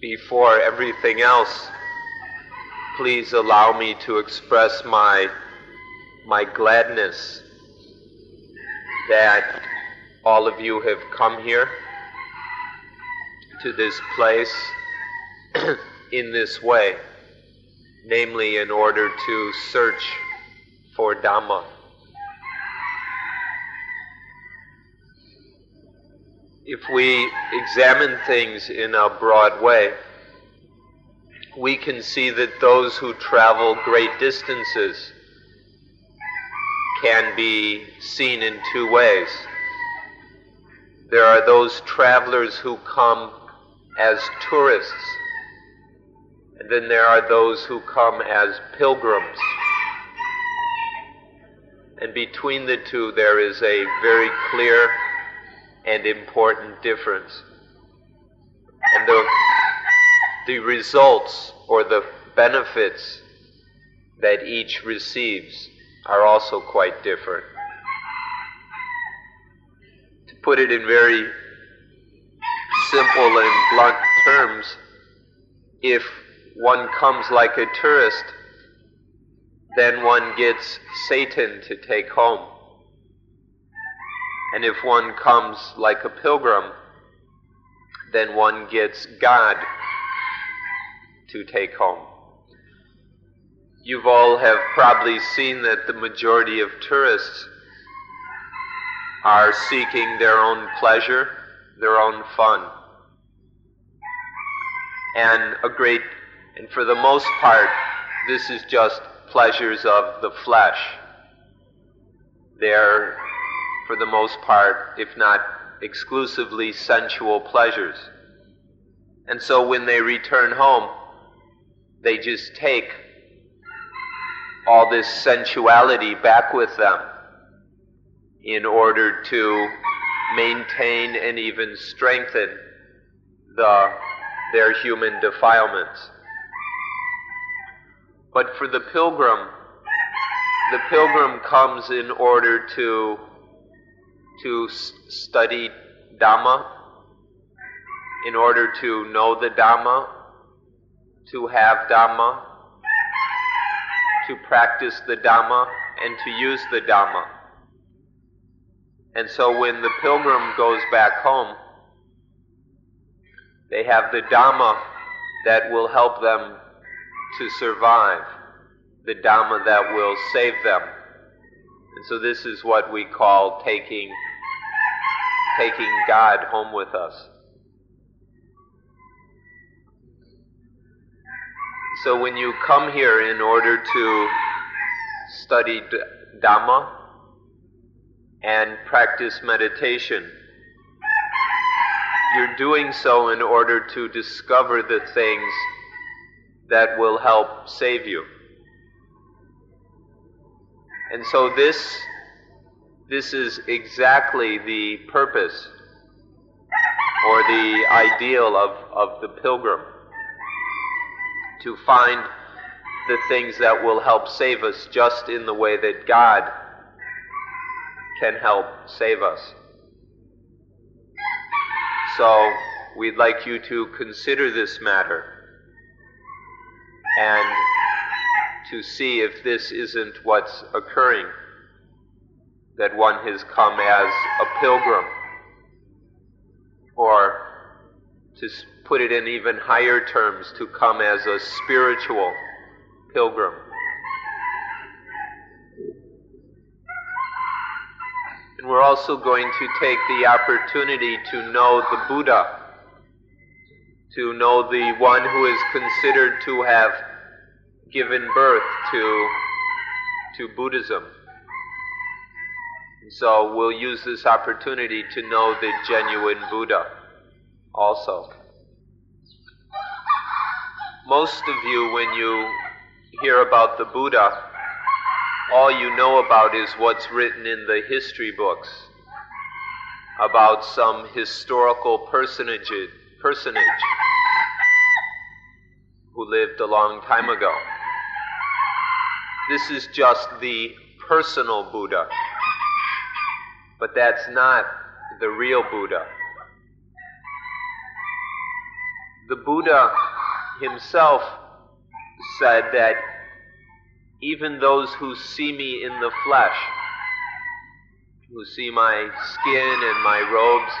before everything else, please allow me to express my, my gladness that all of you have come here to this place in this way, namely in order to search for Dhamma. If we examine things in a broad way, we can see that those who travel great distances can be seen in two ways. There are those travelers who come as tourists, and then there are those who come as pilgrims. And between the two, there is a very clear and important difference. And the, the results or the benefits that each receives are also quite different. To put it in very simple and blunt terms, if one comes like a tourist, then one gets Satan to take home. And if one comes like a pilgrim, then one gets God to take home. You've all have probably seen that the majority of tourists are seeking their own pleasure, their own fun. And a great, and for the most part, this is just pleasures of the flesh. They're for the most part, if not exclusively sensual pleasures. And so when they return home, they just take all this sensuality back with them in order to maintain and even strengthen the, their human defilements. But for the pilgrim, the pilgrim comes in order to to study Dhamma, in order to know the Dhamma, to have Dhamma, to practice the Dhamma, and to use the Dhamma. And so when the pilgrim goes back home, they have the Dhamma that will help them to survive, the Dhamma that will save them. And so this is what we call taking taking God home with us. So when you come here in order to study Dhamma and practice meditation, you're doing so in order to discover the things that will help save you. And so this this is exactly the purpose or the ideal of, of the pilgrim to find the things that will help save us just in the way that God can help save us. So, we'd like you to consider this matter and to see if this isn't what's occurring that one has come as a pilgrim, or to put it in even higher terms, to come as a spiritual pilgrim. And we're also going to take the opportunity to know the Buddha, to know the one who is considered to have given birth to, to Buddhism. So we'll use this opportunity to know the genuine Buddha also. Most of you, when you hear about the Buddha, all you know about is what's written in the history books about some historical personage, personage who lived a long time ago. This is just the personal Buddha. But that's not the real Buddha. the Buddha himself said that even those who see me in the flesh, who see my skin and my robes,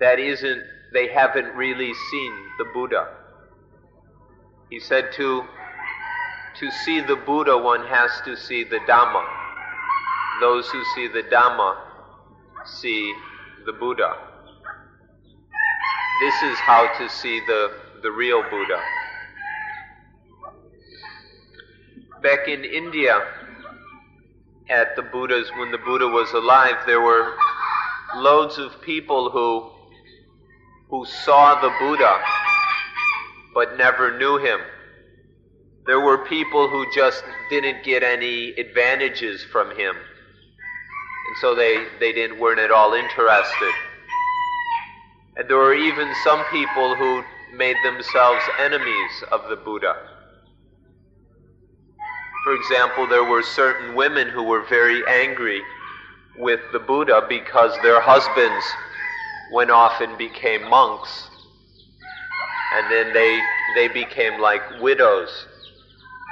that isn't, they haven't really seen the Buddha. He said to, to see the Buddha, one has to see the Dhamma. Those who see the Dhamma see the Buddha. This is how to see the, the real Buddha. Back in India, at the Buddha's, when the Buddha was alive, there were loads of people who, who saw the Buddha but never knew him. There were people who just didn't get any advantages from him. And so they, they didn't, weren't at all interested. And there were even some people who made themselves enemies of the Buddha. For example, there were certain women who were very angry with the Buddha because their husbands went off and became monks. And then they, they became like widows.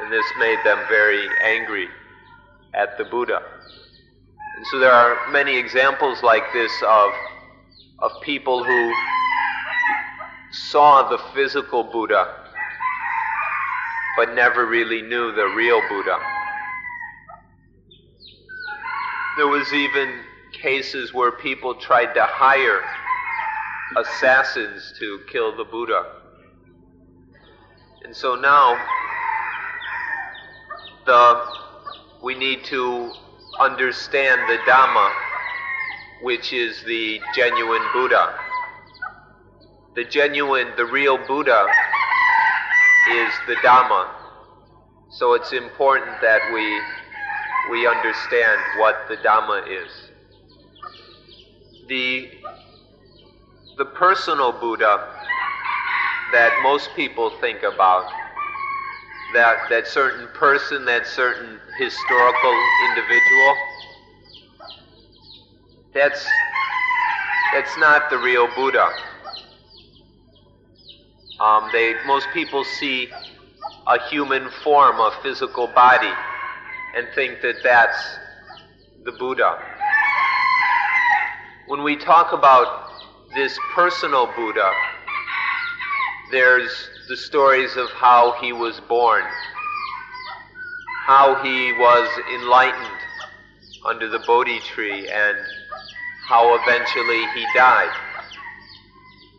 And this made them very angry at the Buddha. So there are many examples like this of of people who saw the physical Buddha but never really knew the real Buddha. There was even cases where people tried to hire assassins to kill the Buddha. And so now the we need to understand the Dhamma which is the genuine Buddha. The genuine, the real Buddha is the Dhamma. So it's important that we, we understand what the Dhamma is. The, the personal Buddha that most people think about, that, that certain person, that certain historical individual, that's, that's not the real Buddha. Um, they, most people see a human form, a physical body, and think that that's the Buddha. When we talk about this personal Buddha, there's the stories of how he was born, how he was enlightened under the Bodhi tree, and how eventually he died.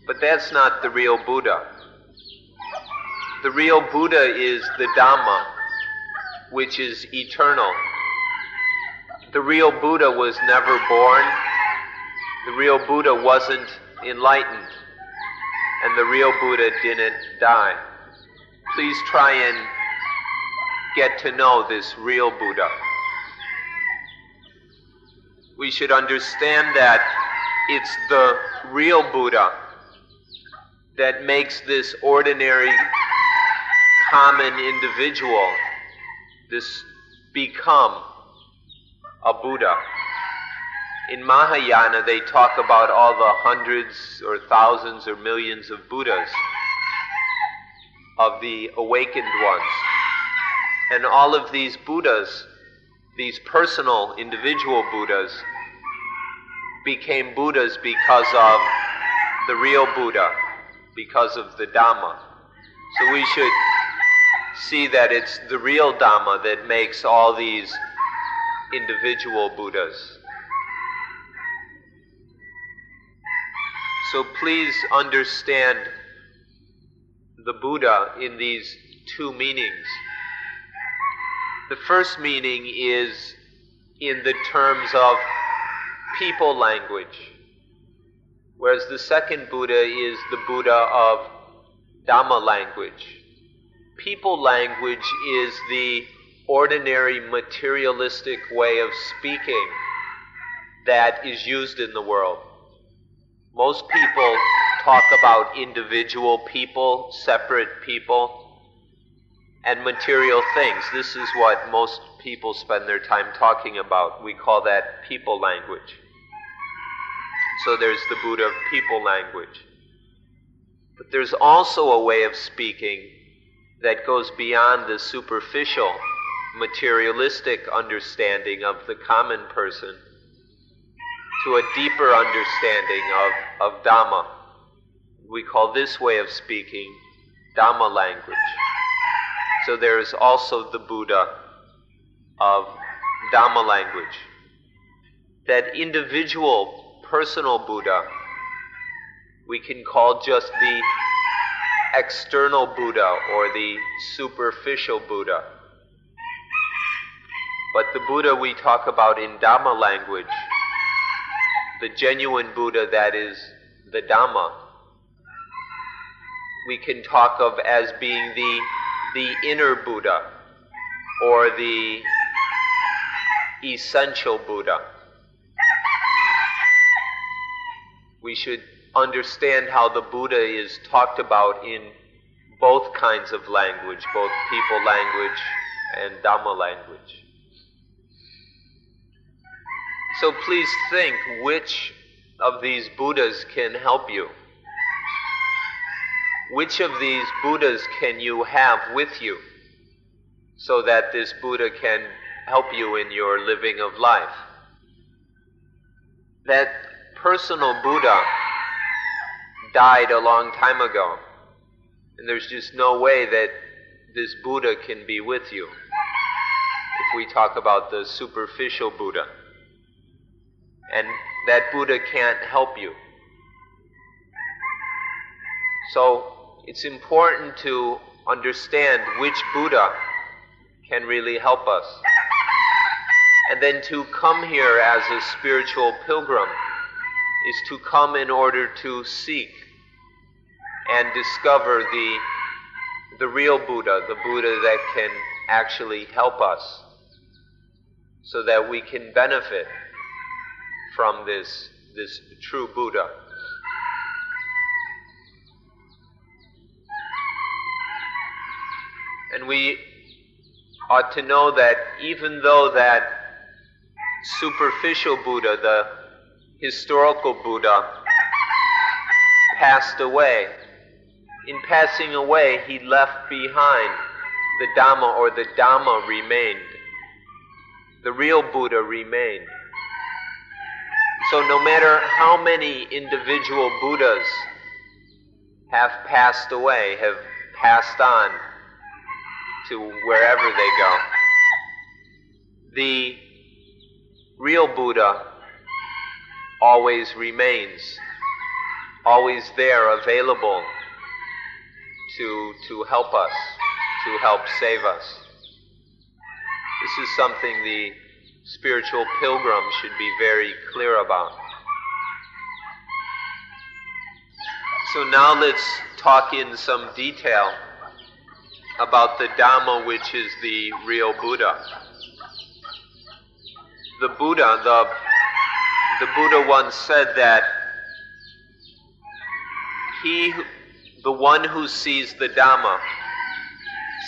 But that's not the real Buddha. The real Buddha is the Dhamma, which is eternal. The real Buddha was never born. The real Buddha wasn't enlightened. And the real Buddha didn't die. Please try and get to know this real Buddha we should understand that it's the real Buddha that makes this ordinary, common individual this become a Buddha. In Mahayana, they talk about all the hundreds or thousands or millions of Buddhas, of the awakened ones. And all of these Buddhas these personal, individual Buddhas became Buddhas because of the real Buddha, because of the Dhamma. So we should see that it's the real Dhamma that makes all these individual Buddhas. So please understand the Buddha in these two meanings. The first meaning is in the terms of people language, whereas the second Buddha is the Buddha of Dhamma language. People language is the ordinary materialistic way of speaking that is used in the world. Most people talk about individual people, separate people, and material things. This is what most people spend their time talking about. We call that people language. So there's the Buddha people language. But there's also a way of speaking that goes beyond the superficial, materialistic understanding of the common person to a deeper understanding of, of Dhamma. We call this way of speaking Dhamma language. So there is also the Buddha of Dhamma language. That individual, personal Buddha, we can call just the external Buddha or the superficial Buddha. But the Buddha we talk about in Dhamma language, the genuine Buddha that is the Dhamma, we can talk of as being the, the inner Buddha or the essential Buddha. We should understand how the Buddha is talked about in both kinds of language, both people language and Dhamma language. So please think which of these Buddhas can help you. Which of these Buddhas can you have with you so that this Buddha can help you in your living of life? That personal Buddha died a long time ago. And there's just no way that this Buddha can be with you if we talk about the superficial Buddha. And that Buddha can't help you. So it's important to understand which Buddha can really help us. And then to come here as a spiritual pilgrim is to come in order to seek and discover the, the real Buddha, the Buddha that can actually help us so that we can benefit from this, this true Buddha. And we ought to know that even though that superficial Buddha, the historical Buddha, passed away, in passing away, he left behind the Dhamma or the Dhamma remained. The real Buddha remained. So no matter how many individual Buddhas have passed away, have passed on to wherever they go, the real Buddha always remains, always there, available to, to help us, to help save us. This is something the spiritual pilgrim should be very clear about. So now let's talk in some detail about the Dhamma, which is the real Buddha. The Buddha, the, the Buddha once said that he the one who sees the Dhamma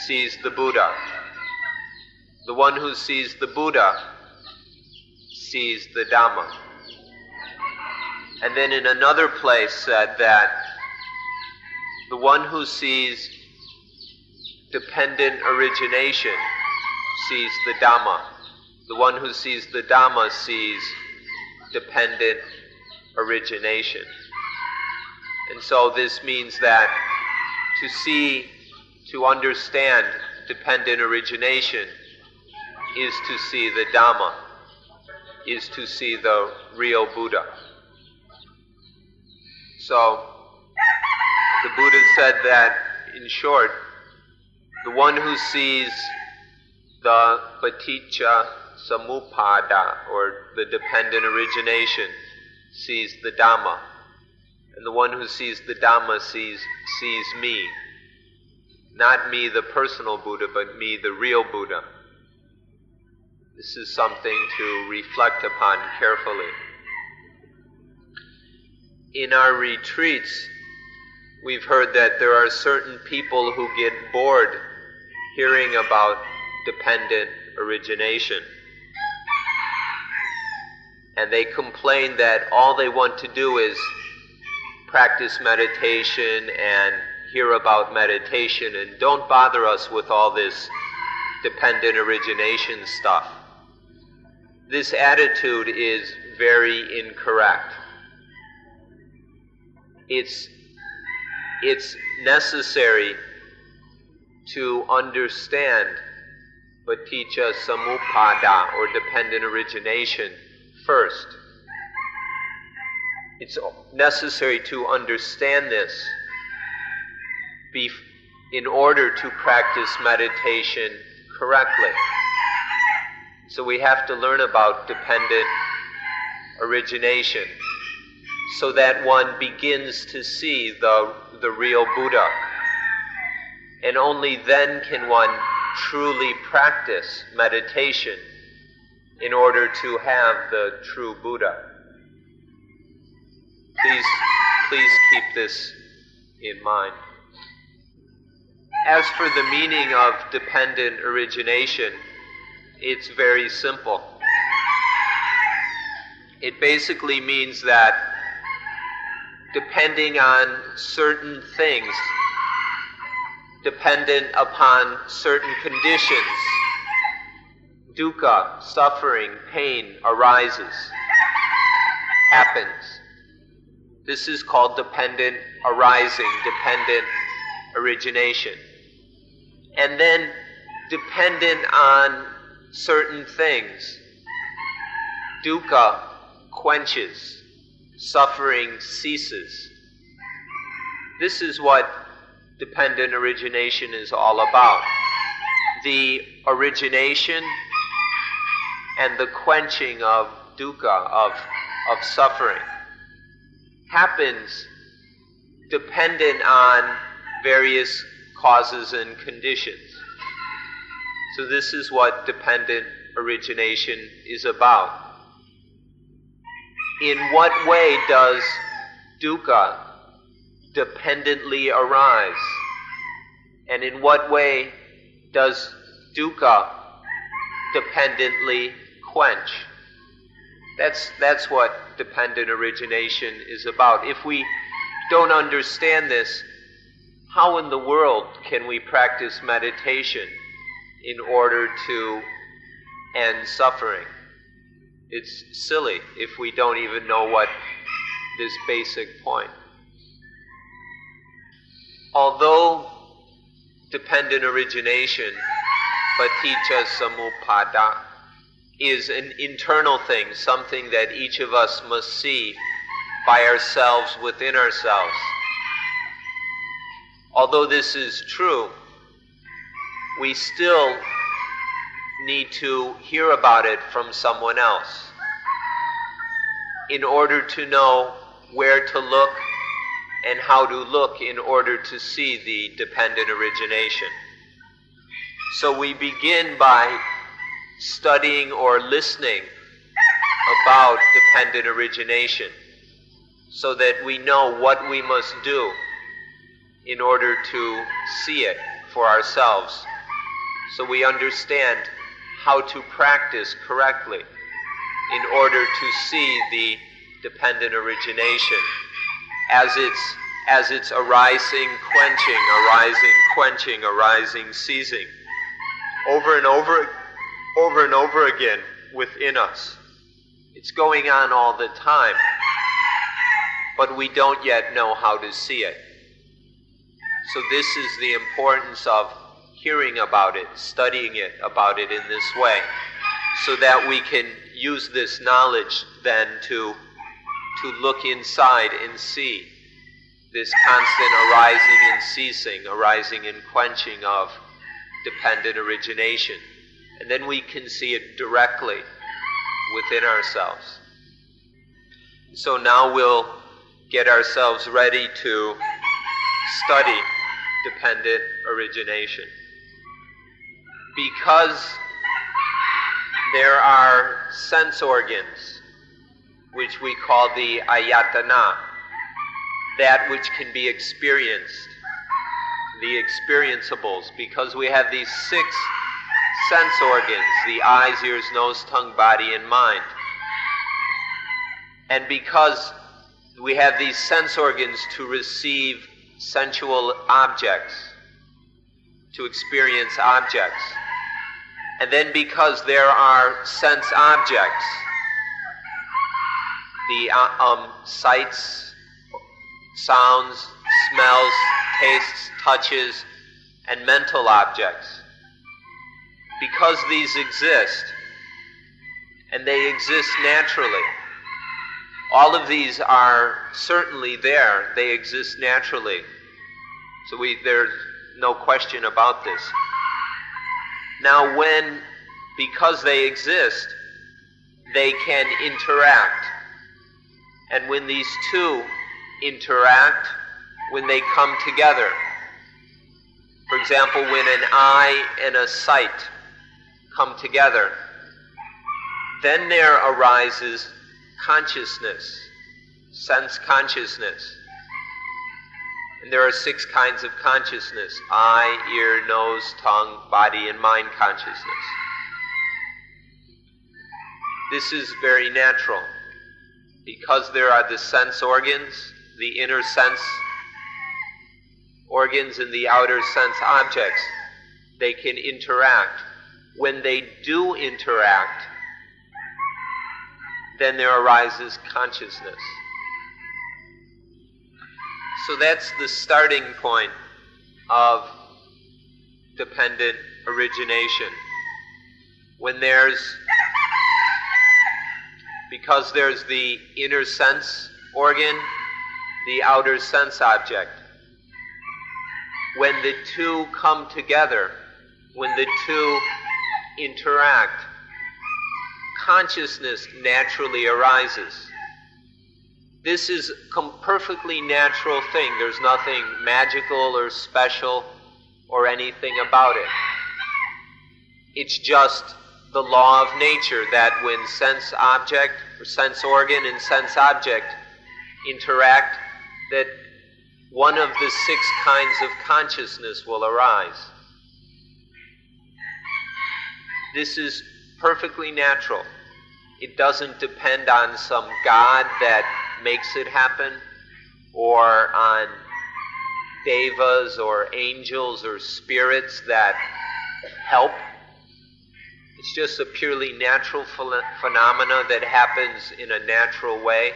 sees the Buddha. The one who sees the Buddha sees the Dhamma. And then in another place said that the one who sees dependent origination sees the Dhamma. The one who sees the Dhamma sees dependent origination. And so this means that to see, to understand dependent origination is to see the Dhamma, is to see the real Buddha. So, the Buddha said that, in short, the one who sees the paticca samuppada, or the dependent origination, sees the Dhamma. And the one who sees the Dhamma sees, sees me. Not me, the personal Buddha, but me, the real Buddha. This is something to reflect upon carefully. In our retreats, we've heard that there are certain people who get bored hearing about dependent origination. And they complain that all they want to do is practice meditation and hear about meditation and don't bother us with all this dependent origination stuff. This attitude is very incorrect. It's, it's necessary to understand paticca samuppada or dependent origination first. It's necessary to understand this in order to practice meditation correctly. So we have to learn about dependent origination so that one begins to see the, the real Buddha. And only then can one truly practice meditation in order to have the true Buddha. Please, please keep this in mind. As for the meaning of dependent origination, it's very simple. It basically means that depending on certain things, dependent upon certain conditions, dukkha, suffering, pain arises, happens. This is called dependent arising, dependent origination. And then, dependent on certain things, dukkha quenches, suffering ceases. This is what dependent origination is all about. The origination and the quenching of dukkha, of, of suffering, happens dependent on various causes and conditions. So, this is what dependent origination is about. In what way does dukkha dependently arise? And in what way does dukkha dependently quench? That's, that's what dependent origination is about. If we don't understand this, how in the world can we practice meditation in order to end suffering? It's silly if we don't even know what this basic point. Although dependent origination, paticca samuppada, is an internal thing, something that each of us must see by ourselves within ourselves. Although this is true, we still need to hear about it from someone else in order to know where to look and how to look in order to see the dependent origination. So we begin by studying or listening about dependent origination so that we know what we must do in order to see it for ourselves. So we understand how to practice correctly in order to see the dependent origination as it's as it's arising, quenching, arising, quenching, arising, ceasing, over and over, over and over again within us. It's going on all the time, but we don't yet know how to see it. So this is the importance of hearing about it, studying it about it in this way, so that we can use this knowledge then to, to look inside and see this constant arising and ceasing, arising and quenching of dependent origination. And then we can see it directly within ourselves. So now we'll get ourselves ready to study dependent origination because there are sense organs, which we call the ayatana, that which can be experienced, the experienceables, because we have these six sense organs the eyes, ears, nose, tongue, body, and mind. And because we have these sense organs to receive sensual objects, to experience objects. And then because there are sense objects, the uh, um, sights, sounds, smells, tastes, touches, and mental objects, because these exist, and they exist naturally, all of these are certainly there. They exist naturally. So we, there's no question about this. Now, when, because they exist, they can interact. And when these two interact, when they come together, for example, when an eye and a sight come together, then there arises consciousness, sense consciousness. And there are six kinds of consciousness eye, ear, nose, tongue, body, and mind consciousness. This is very natural because there are the sense organs, the inner sense organs, and the outer sense objects. They can interact. When they do interact, then there arises consciousness. So that's the starting point of dependent origination. When there's, because there's the inner sense organ, the outer sense object. When the two come together, when the two interact, consciousness naturally arises. This is a perfectly natural thing. There's nothing magical or special or anything about it. It's just the law of nature that when sense object or sense organ and sense object interact, that one of the six kinds of consciousness will arise. This is perfectly natural. It doesn't depend on some God that makes it happen or on devas or angels or spirits that help. It's just a purely natural ph- phenomena that happens in a natural way,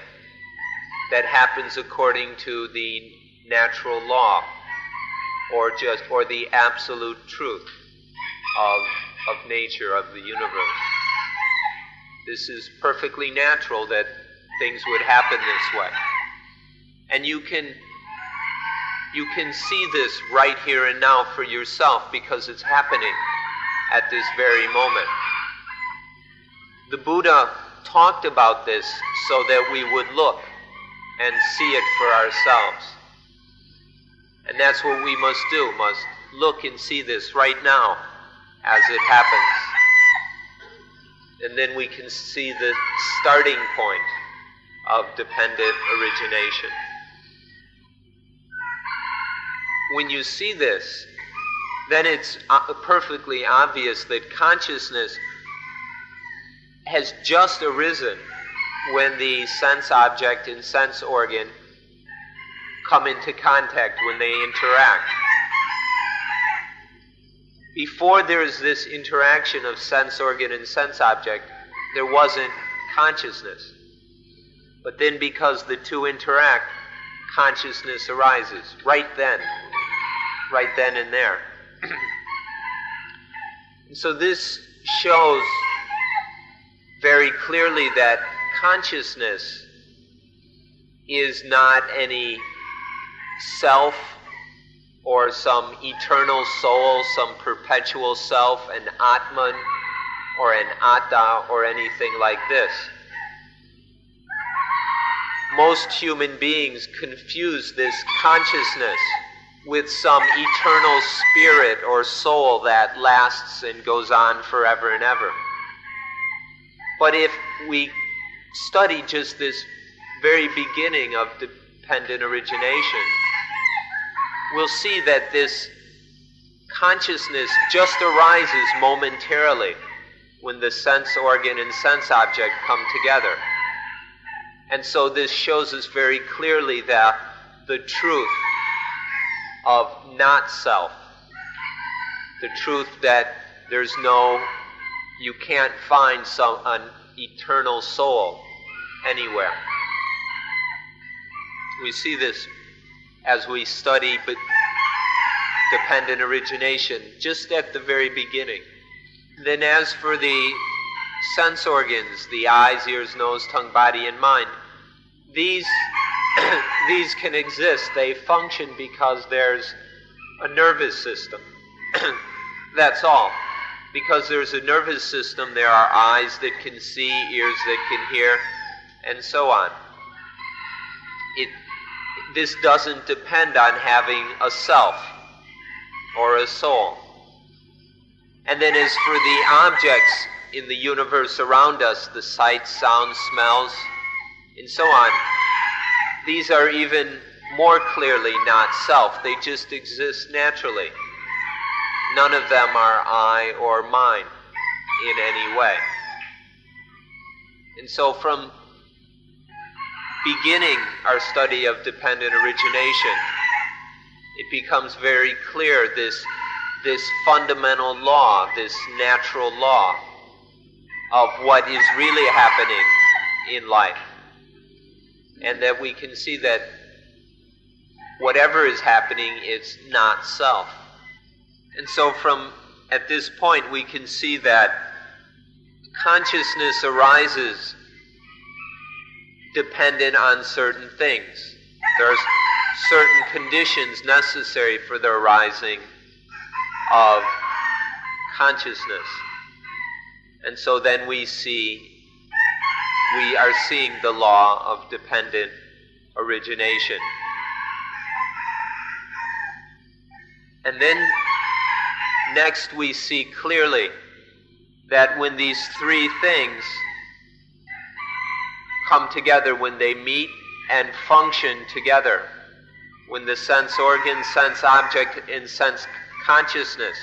that happens according to the natural law or just or the absolute truth of, of nature of the universe. This is perfectly natural that things would happen this way. And you can you can see this right here and now for yourself because it's happening at this very moment. The Buddha talked about this so that we would look and see it for ourselves. And that's what we must do, must look and see this right now as it happens and then we can see the starting point of dependent origination. When you see this, then it's uh, perfectly obvious that consciousness has just arisen when the sense object and sense organ come into contact, when they interact before there's this interaction of sense organ and sense object, there wasn't consciousness. But then, because the two interact, consciousness arises right then, right then and there. and so, this shows very clearly that consciousness is not any self or some eternal soul, some perpetual self, an Atman or an Atta or anything like this. Most human beings confuse this consciousness with some eternal spirit or soul that lasts and goes on forever and ever. But if we study just this very beginning of dependent origination, we'll see that this consciousness just arises momentarily when the sense organ and sense object come together. And so this shows us very clearly that the truth of not self, the truth that there's no, you can't find some an eternal soul anywhere. We see this as we study but dependent origination just at the very beginning. Then as for the sense organs, the eyes, ears, nose, tongue, body, and mind, these, these can exist. They function because there's a nervous system. That's all. Because there's a nervous system, there are eyes that can see, ears that can hear, and so on. It, this doesn't depend on having a self or a soul. And then, as for the objects in the universe around us, the sights, sounds, smells, and so on, these are even more clearly not self. They just exist naturally. None of them are I or mine in any way. And so, from beginning our study of dependent origination, it becomes very clear this, this fundamental law, this natural law of what is really happening in life. And that we can see that whatever is happening is not self. And so, from at this point, we can see that consciousness arises dependent on certain things. There's certain conditions necessary for the arising of consciousness. And so then we see, we are seeing the law of dependent origination. And then next we see clearly that when these three things come together, when they meet and function together, when the sense organ, sense object, and sense consciousness,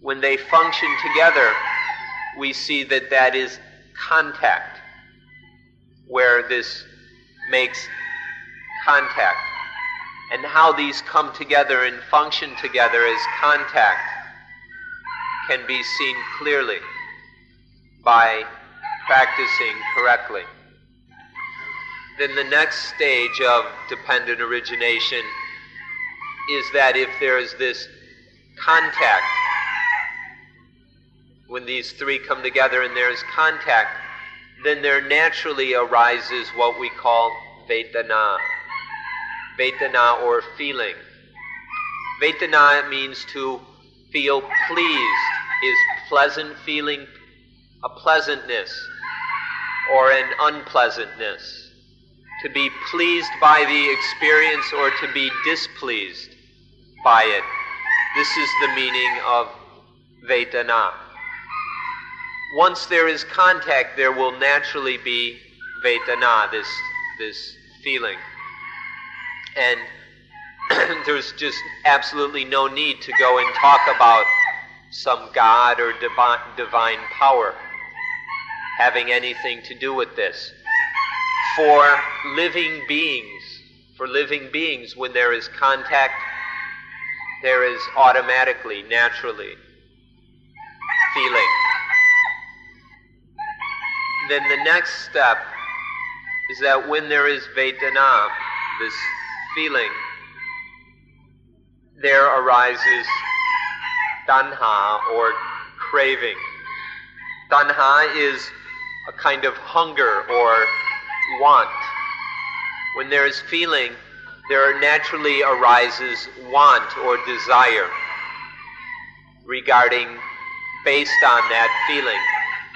when they function together, we see that that is contact, where this makes contact and how these come together and function together as contact can be seen clearly by practicing correctly. Then the next stage of dependent origination is that if there is this contact, when these three come together and there is contact, then there naturally arises what we call Vedana. Vedana or feeling. Vedana means to feel pleased, is pleasant feeling a pleasantness or an unpleasantness. To be pleased by the experience or to be displeased by it. This is the meaning of Vedana. Once there is contact, there will naturally be Vedana, this, this feeling. And there's just absolutely no need to go and talk about some God or divine, divine power having anything to do with this. For living beings, for living beings, when there is contact, there is automatically, naturally, feeling. Then the next step is that when there is Vedana, this feeling, there arises tanha or craving. Tanha is a kind of hunger or want. When there is feeling, there naturally arises want or desire regarding based on that feeling.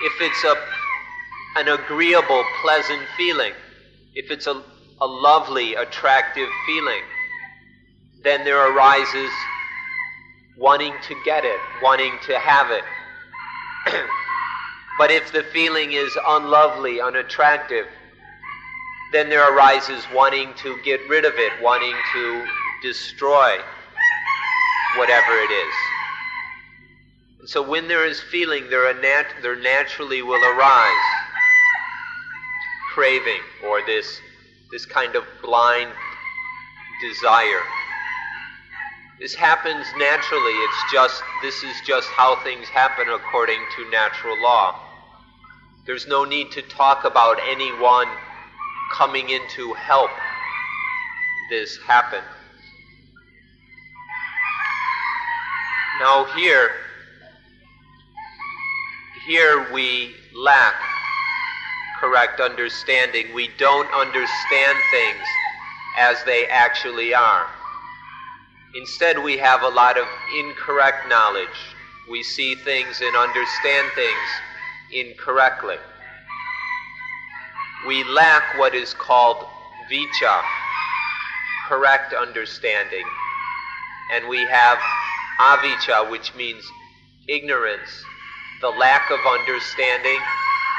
If it's a an agreeable, pleasant feeling, if it's a a lovely, attractive feeling, then there arises wanting to get it, wanting to have it. but if the feeling is unlovely, unattractive, then there arises wanting to get rid of it, wanting to destroy whatever it is. And so when there is feeling, there, nat- there naturally will arise craving or this, this kind of blind desire. This happens naturally. It's just, this is just how things happen according to natural law. There's no need to talk about anyone coming in to help this happen. Now, here, here we lack correct understanding. We don't understand things as they actually are. Instead, we have a lot of incorrect knowledge. We see things and understand things incorrectly. We lack what is called vijja, correct understanding. And we have avijja, which means ignorance, the lack of understanding,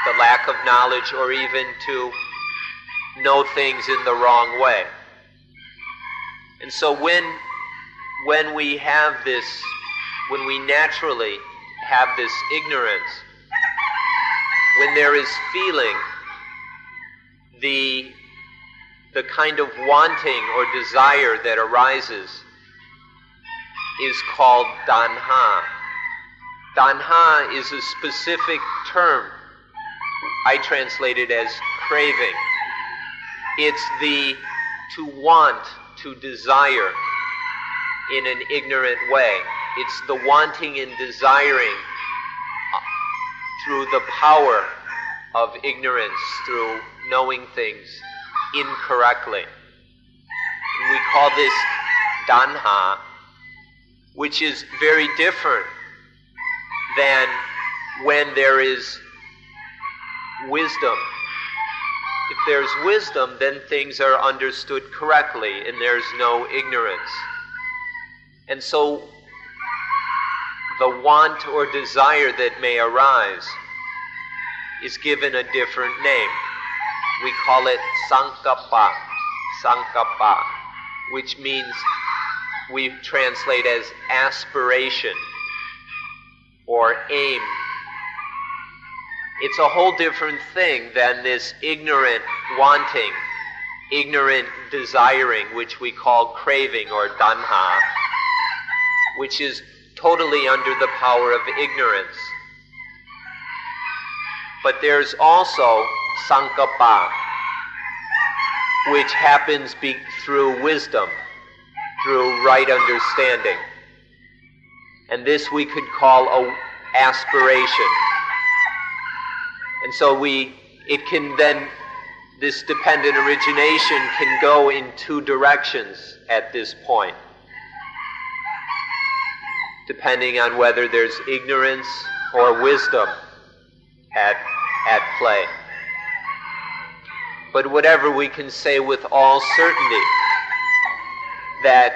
the lack of knowledge, or even to know things in the wrong way. And so when when we have this, when we naturally have this ignorance, when there is feeling, the, the kind of wanting or desire that arises is called tanha. Tanha is a specific term. I translate it as craving. It's the to want, to desire in an ignorant way. It's the wanting and desiring uh, through the power of ignorance, through knowing things incorrectly. And we call this tanha, which is very different than when there is wisdom. If there's wisdom, then things are understood correctly and there's no ignorance. And so the want or desire that may arise is given a different name. We call it sankappa, sankappa, which means we translate as aspiration or aim. It's a whole different thing than this ignorant wanting, ignorant desiring, which we call craving or tanha which is totally under the power of ignorance. But there's also sankappa, which happens be- through wisdom, through right understanding. And this we could call a aspiration. And so we it can then this dependent origination can go in two directions at this point depending on whether there's ignorance or wisdom at, at play. But whatever we can say with all certainty that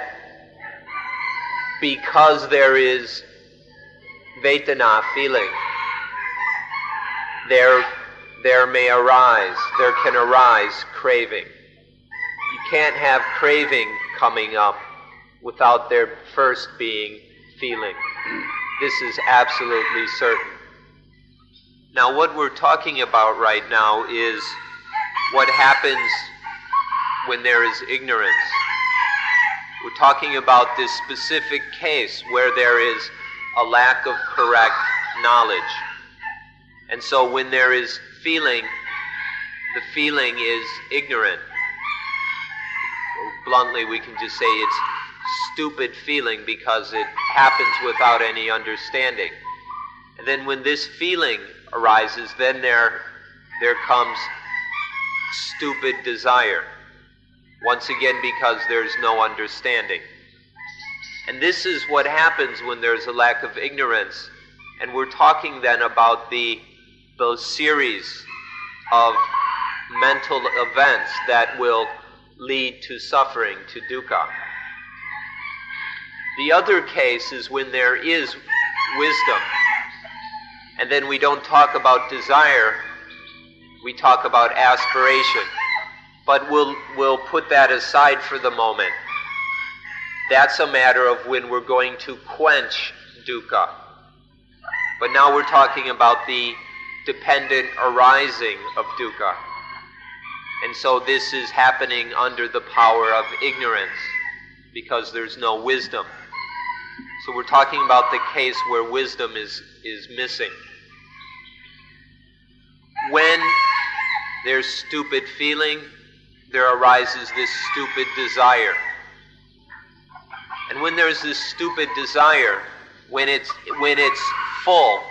because there is Vedana feeling, there, there may arise, there can arise craving. You can't have craving coming up without there first being feeling. This is absolutely certain. Now, what we're talking about right now is what happens when there is ignorance. We're talking about this specific case where there is a lack of correct knowledge. And so when there is feeling, the feeling is ignorant. bluntly, we can just say it's stupid feeling because it happens without any understanding. And then when this feeling arises, then there, there comes stupid desire. Once again, because there's no understanding. And this is what happens when there's a lack of ignorance. And we're talking then about the, those series of mental events that will lead to suffering, to dukkha. The other case is when there is wisdom. And then we don't talk about desire, we talk about aspiration. But we'll, we'll put that aside for the moment. That's a matter of when we're going to quench dukkha. But now we're talking about the dependent arising of dukkha. And so this is happening under the power of ignorance because there's no wisdom. So we're talking about the case where wisdom is, is missing. When there's stupid feeling, there arises this stupid desire. And when there's this stupid desire, when it's, when it's full,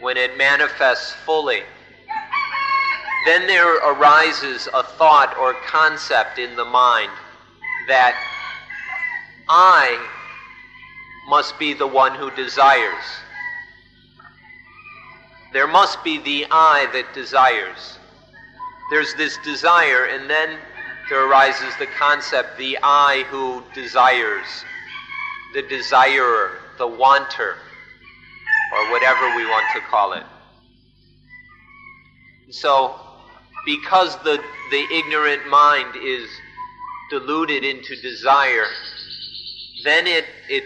when it manifests fully, then there arises a thought or concept in the mind that I must be the one who desires. There must be the I that desires. There's this desire, and then there arises the concept the I who desires, the desirer, the wanter, or whatever we want to call it. So, because the, the ignorant mind is deluded into desire, then it, it,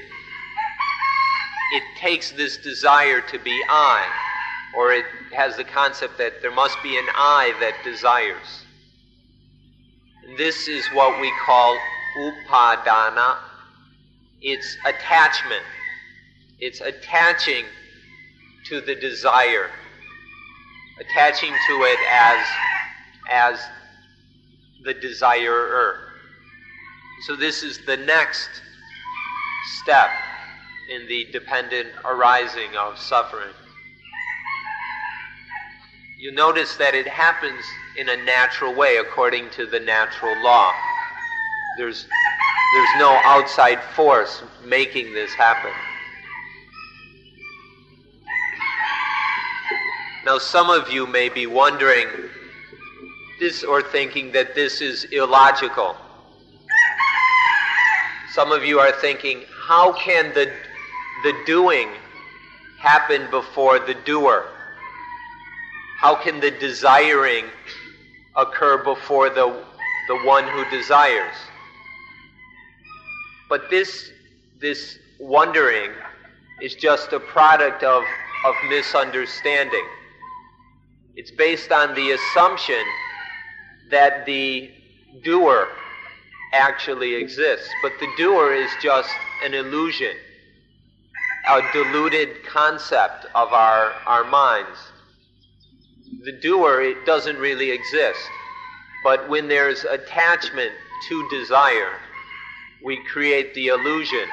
it takes this desire to be I, or it has the concept that there must be an I that desires. This is what we call upadana. It's attachment. It's attaching to the desire, attaching to it as, as the desirer. So this is the next step in the dependent arising of suffering. You notice that it happens in a natural way according to the natural law. There's, there's no outside force making this happen. Now, some of you may be wondering this or thinking that this is illogical. Some of you are thinking, how can the, the doing happen before the doer? How can the desiring occur before the, the one who desires? But this, this wondering is just a product of, of misunderstanding. It's based on the assumption that the doer actually exists, but the doer is just an illusion, a deluded concept of our, our minds. The doer it doesn't really exist, but when there's attachment to desire, we create the illusion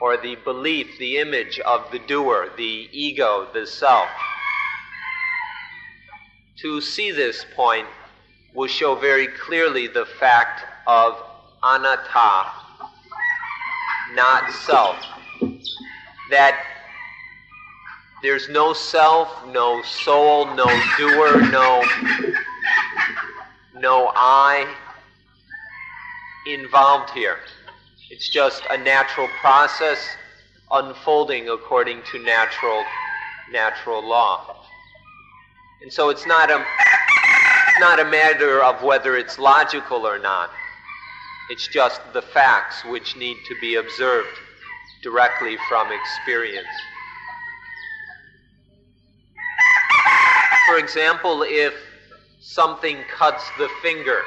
or the belief, the image of the doer, the ego, the self. To see this point will show very clearly the fact of anatta, not self. That there's no self, no soul, no doer, no, no I involved here. It's just a natural process unfolding according to natural natural law. And so it's not a, it's not a matter of whether it's logical or not. It's just the facts which need to be observed directly from experience. For example, if something cuts the finger,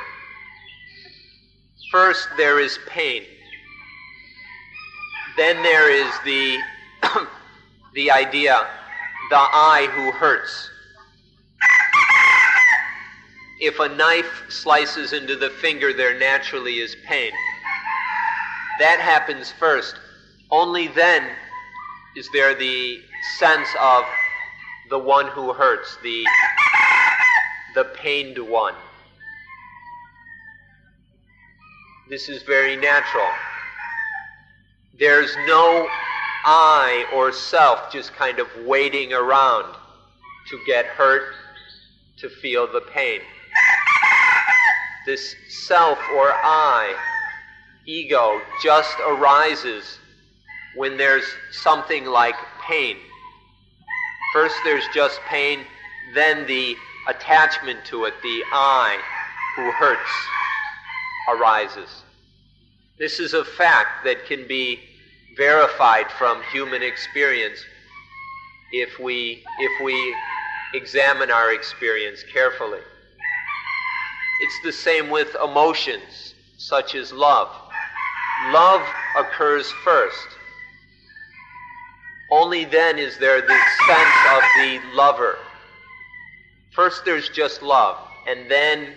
first there is pain. Then there is the, the idea, the I who hurts if a knife slices into the finger, there naturally is pain. That happens first. Only then is there the sense of the one who hurts, the, the pained one. This is very natural. There's no I or self just kind of waiting around to get hurt, to feel the pain this self or I, ego, just arises when there's something like pain. First, there's just pain, then the attachment to it, the I who hurts, arises. This is a fact that can be verified from human experience if we, if we examine our experience carefully. It's the same with emotions, such as love. Love occurs first. Only then is there the sense of the lover. First, there's just love, and then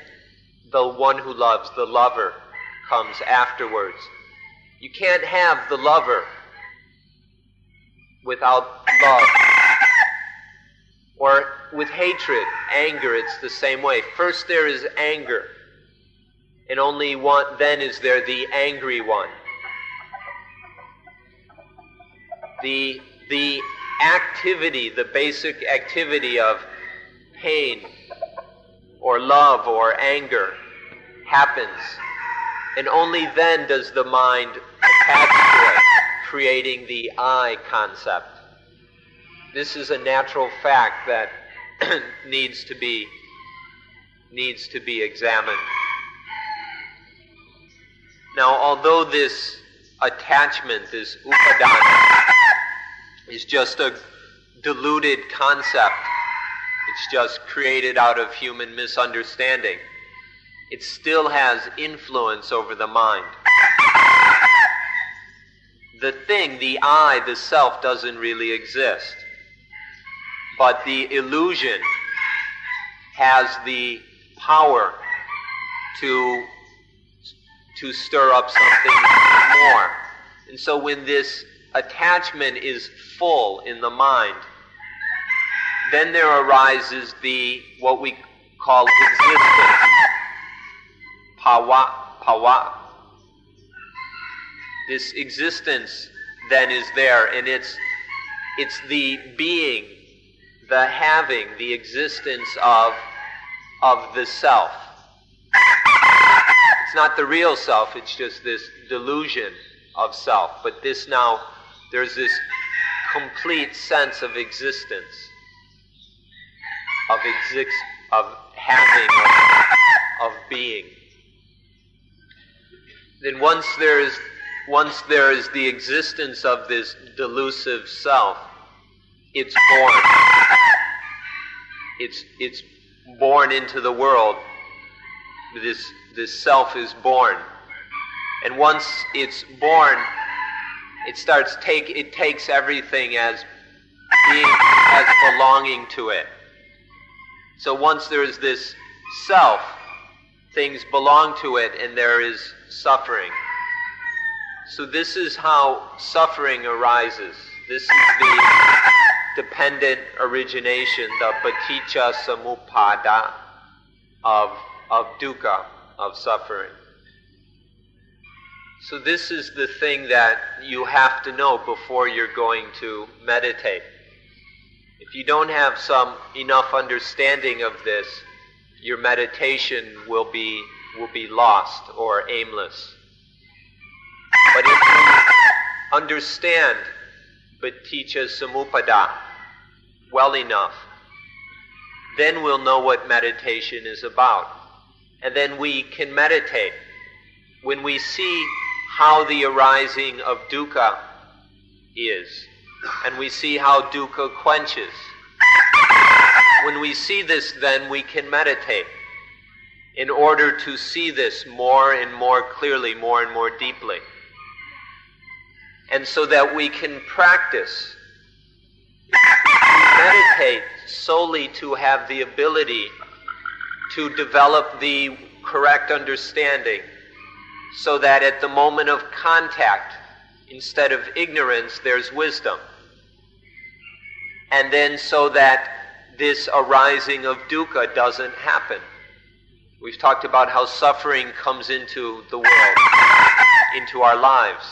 the one who loves, the lover, comes afterwards. You can't have the lover without love. Or with hatred, anger, it's the same way. First there is anger, and only one, then is there the angry one. The, the activity, the basic activity of pain or love or anger happens, and only then does the mind attach to it, creating the I concept. This is a natural fact that needs to be needs to be examined. Now, although this attachment, this upadana, is just a diluted concept, it's just created out of human misunderstanding, it still has influence over the mind. The thing, the I, the self, doesn't really exist but the illusion has the power to, to stir up something more. And so when this attachment is full in the mind, then there arises the what we call existence. Bhava, bhava. This existence then is there, and it's it's the being the having, the existence of, of the self. It's not the real self, it's just this delusion of self. But this now, there's this complete sense of existence, of exist, of having, of, of being. Then once there is once there is the existence of this delusive self, it's born. It's, it's born into the world. This, this self is born. And once it's born, it starts take it takes everything as being as belonging to it. So once there is this self, things belong to it and there is suffering. So this is how suffering arises. This is the dependent origination, the paticca samuppada of, of dukkha, of suffering. So, this is the thing that you have to know before you're going to meditate. If you don't have some enough understanding of this, your meditation will be, will be lost or aimless. But if you understand paticca samuppada well enough, then we'll know what meditation is about. And then we can meditate. When we see how the arising of dukkha is, and we see how dukkha quenches, when we see this, then we can meditate in order to see this more and more clearly, more and more deeply and so that we can practice. Meditate solely to have the ability to develop the correct understanding so that at the moment of contact, instead of ignorance, there's wisdom. And then so that this arising of dukkha doesn't happen. We've talked about how suffering comes into the world, into our lives.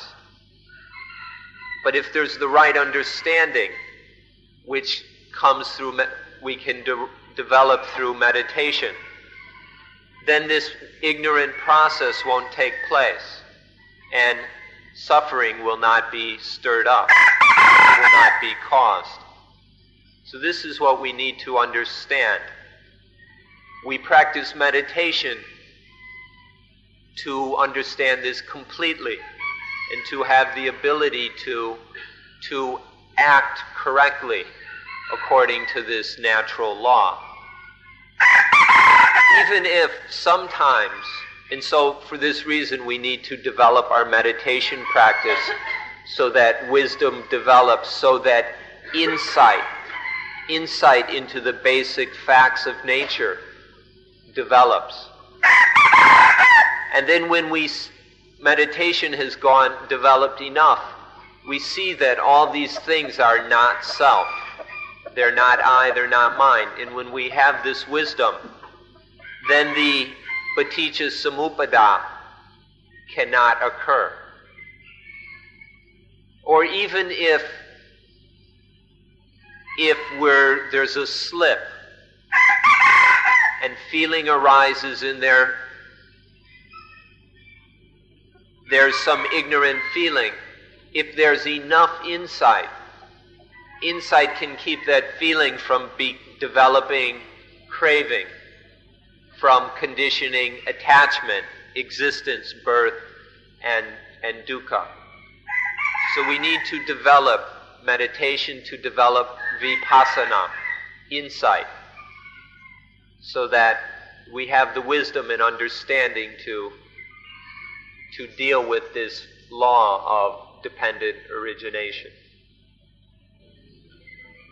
But if there's the right understanding, which comes through, me- we can de- develop through meditation, then this ignorant process won't take place. And suffering will not be stirred up, it will not be caused. So, this is what we need to understand. We practice meditation to understand this completely and to have the ability to, to act correctly according to this natural law. even if sometimes, and so for this reason, we need to develop our meditation practice so that wisdom develops, so that insight, insight into the basic facts of nature develops. And then when we meditation has gone developed enough, we see that all these things are not self. They're not I, they're not mine. And when we have this wisdom, then the paticca samuppada cannot occur. Or even if if there's a slip and feeling arises in there, there's some ignorant feeling. If there's enough insight, insight can keep that feeling from be developing craving, from conditioning attachment, existence, birth, and, and dukkha. So we need to develop meditation to develop vipassana, insight, so that we have the wisdom and understanding to, to deal with this law of dependent origination.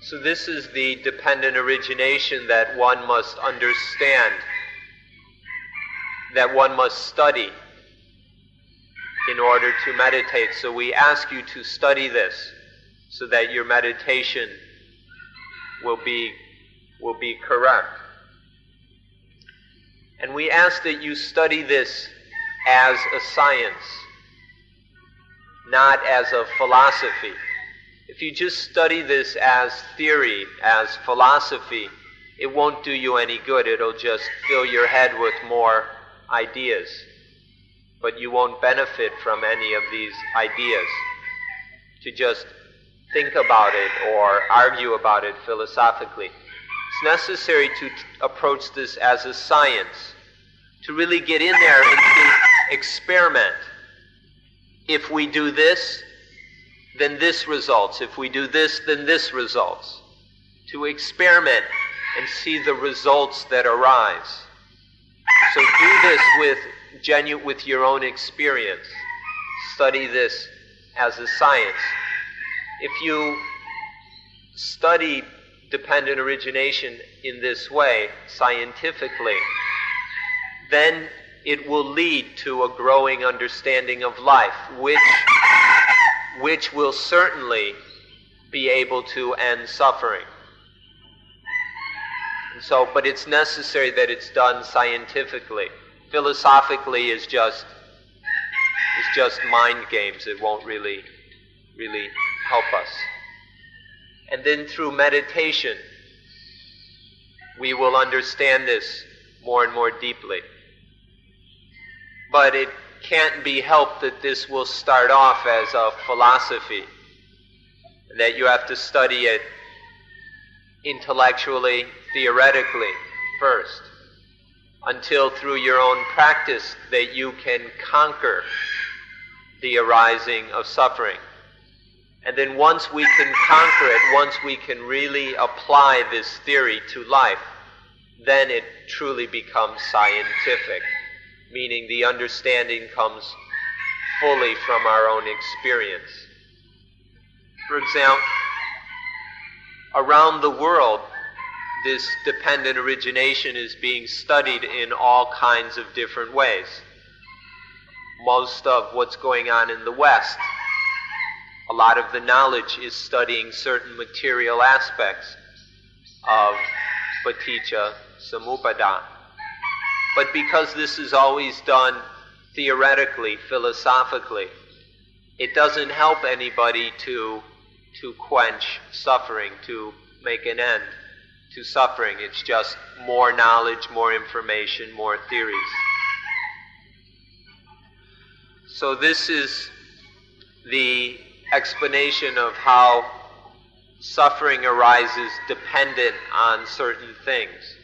So, this is the dependent origination that one must understand, that one must study in order to meditate. So we ask you to study this so that your meditation will be, will be correct. And we ask that you study this as a science, not as a philosophy. If you just study this as theory, as philosophy, it won't do you any good. It'll just fill your head with more ideas but you won't benefit from any of these ideas. To just think about it or argue about it philosophically. It's necessary to t- approach this as a science, to really get in there and to experiment. If we do this, then this results. If we do this, then this results. To experiment and see the results that arise. So do this with genuine with your own experience. Study this as a science. If you study dependent origination in this way, scientifically, then it will lead to a growing understanding of life, which, which will certainly be able to end suffering. And so, but it's necessary that it's done scientifically philosophically is just is just mind games. It won't really really help us. And then through meditation, we will understand this more and more deeply. But it can't be helped that this will start off as a philosophy, that you have to study it intellectually, theoretically first until through your own practice that you can conquer the arising of suffering. And then once we can conquer it, once we can really apply this theory to life, then it truly becomes scientific, meaning the understanding comes fully from our own experience. For example, around the world, this dependent origination is being studied in all kinds of different ways. Most of what's going on in the West, a lot of the knowledge is studying certain material aspects of paticca samuppada. But because this is always done theoretically, philosophically, it doesn't help anybody to, to quench suffering, to make an end to suffering. It's just more knowledge, more information, more theories. So, this is the explanation of how suffering arises dependent on certain things.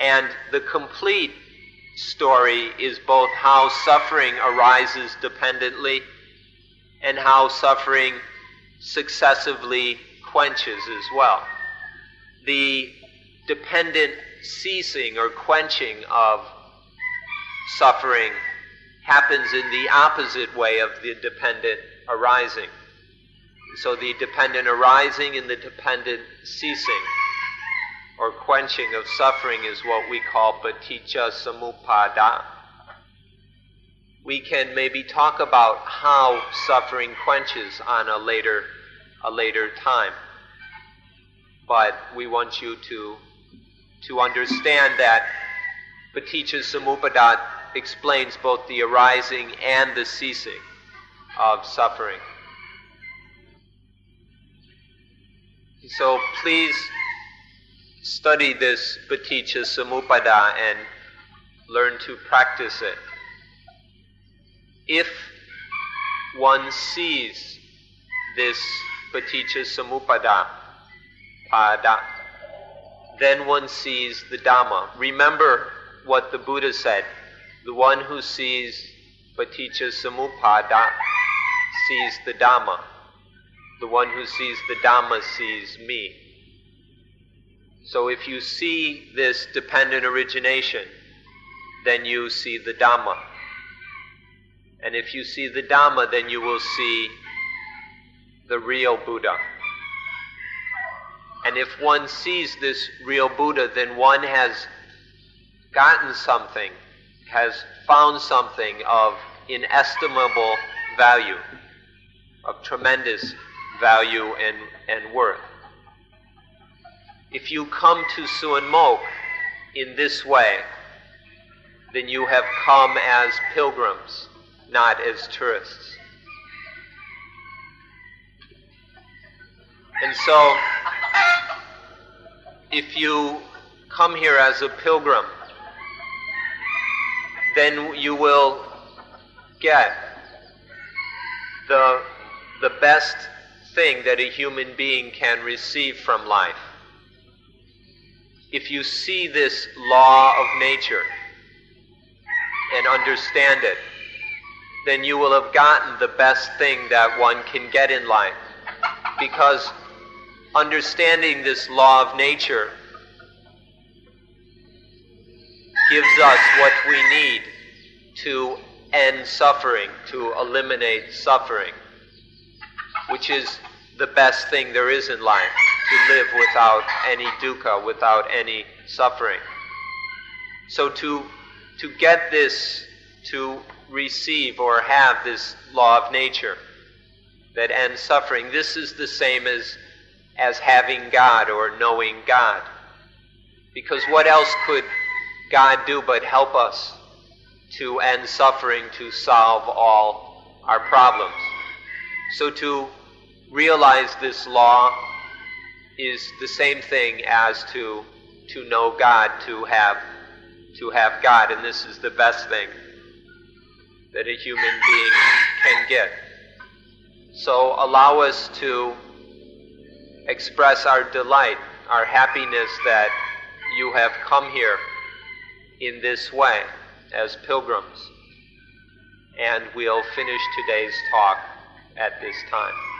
And the complete story is both how suffering arises dependently and how suffering successively quenches as well the dependent ceasing or quenching of suffering happens in the opposite way of the dependent arising. So the dependent arising and the dependent ceasing or quenching of suffering is what we call paticca samuppada. We can maybe talk about how suffering quenches on a later a later time. But we want you to to understand that paticca samuppada explains both the arising and the ceasing of suffering. So please study this paticca samuppada and learn to practice it. If one sees this paticca samuppada, pada, then one sees the Dhamma. Remember what the Buddha said. The one who sees paticca samuppada sees the Dhamma. The one who sees the Dhamma sees me. So if you see this dependent origination, then you see the Dhamma. And if you see the Dhamma, then you will see the real Buddha. And if one sees this real Buddha, then one has gotten something, has found something of inestimable value, of tremendous value and, and worth. If you come to Suan Mokkh in this way, then you have come as pilgrims, not as tourists. And so, if you come here as a pilgrim, then you will get the, the best thing that a human being can receive from life if you see this law of nature and understand it, then you will have gotten the best thing that one can get in life. Because understanding this law of nature gives us what we need to end suffering, to eliminate suffering, which is the best thing there is in life to live without any dukkha, without any suffering. So to, to get this, to receive or have this law of nature that ends suffering, this is the same as, as having God or knowing God. Because what else could God do but help us to end suffering, to solve all our problems? So to realize this law is the same thing as to to know God, to have to have God, and this is the best thing that a human being can get. So allow us to express our delight, our happiness that you have come here in this way as pilgrims. And we'll finish today's talk at this time.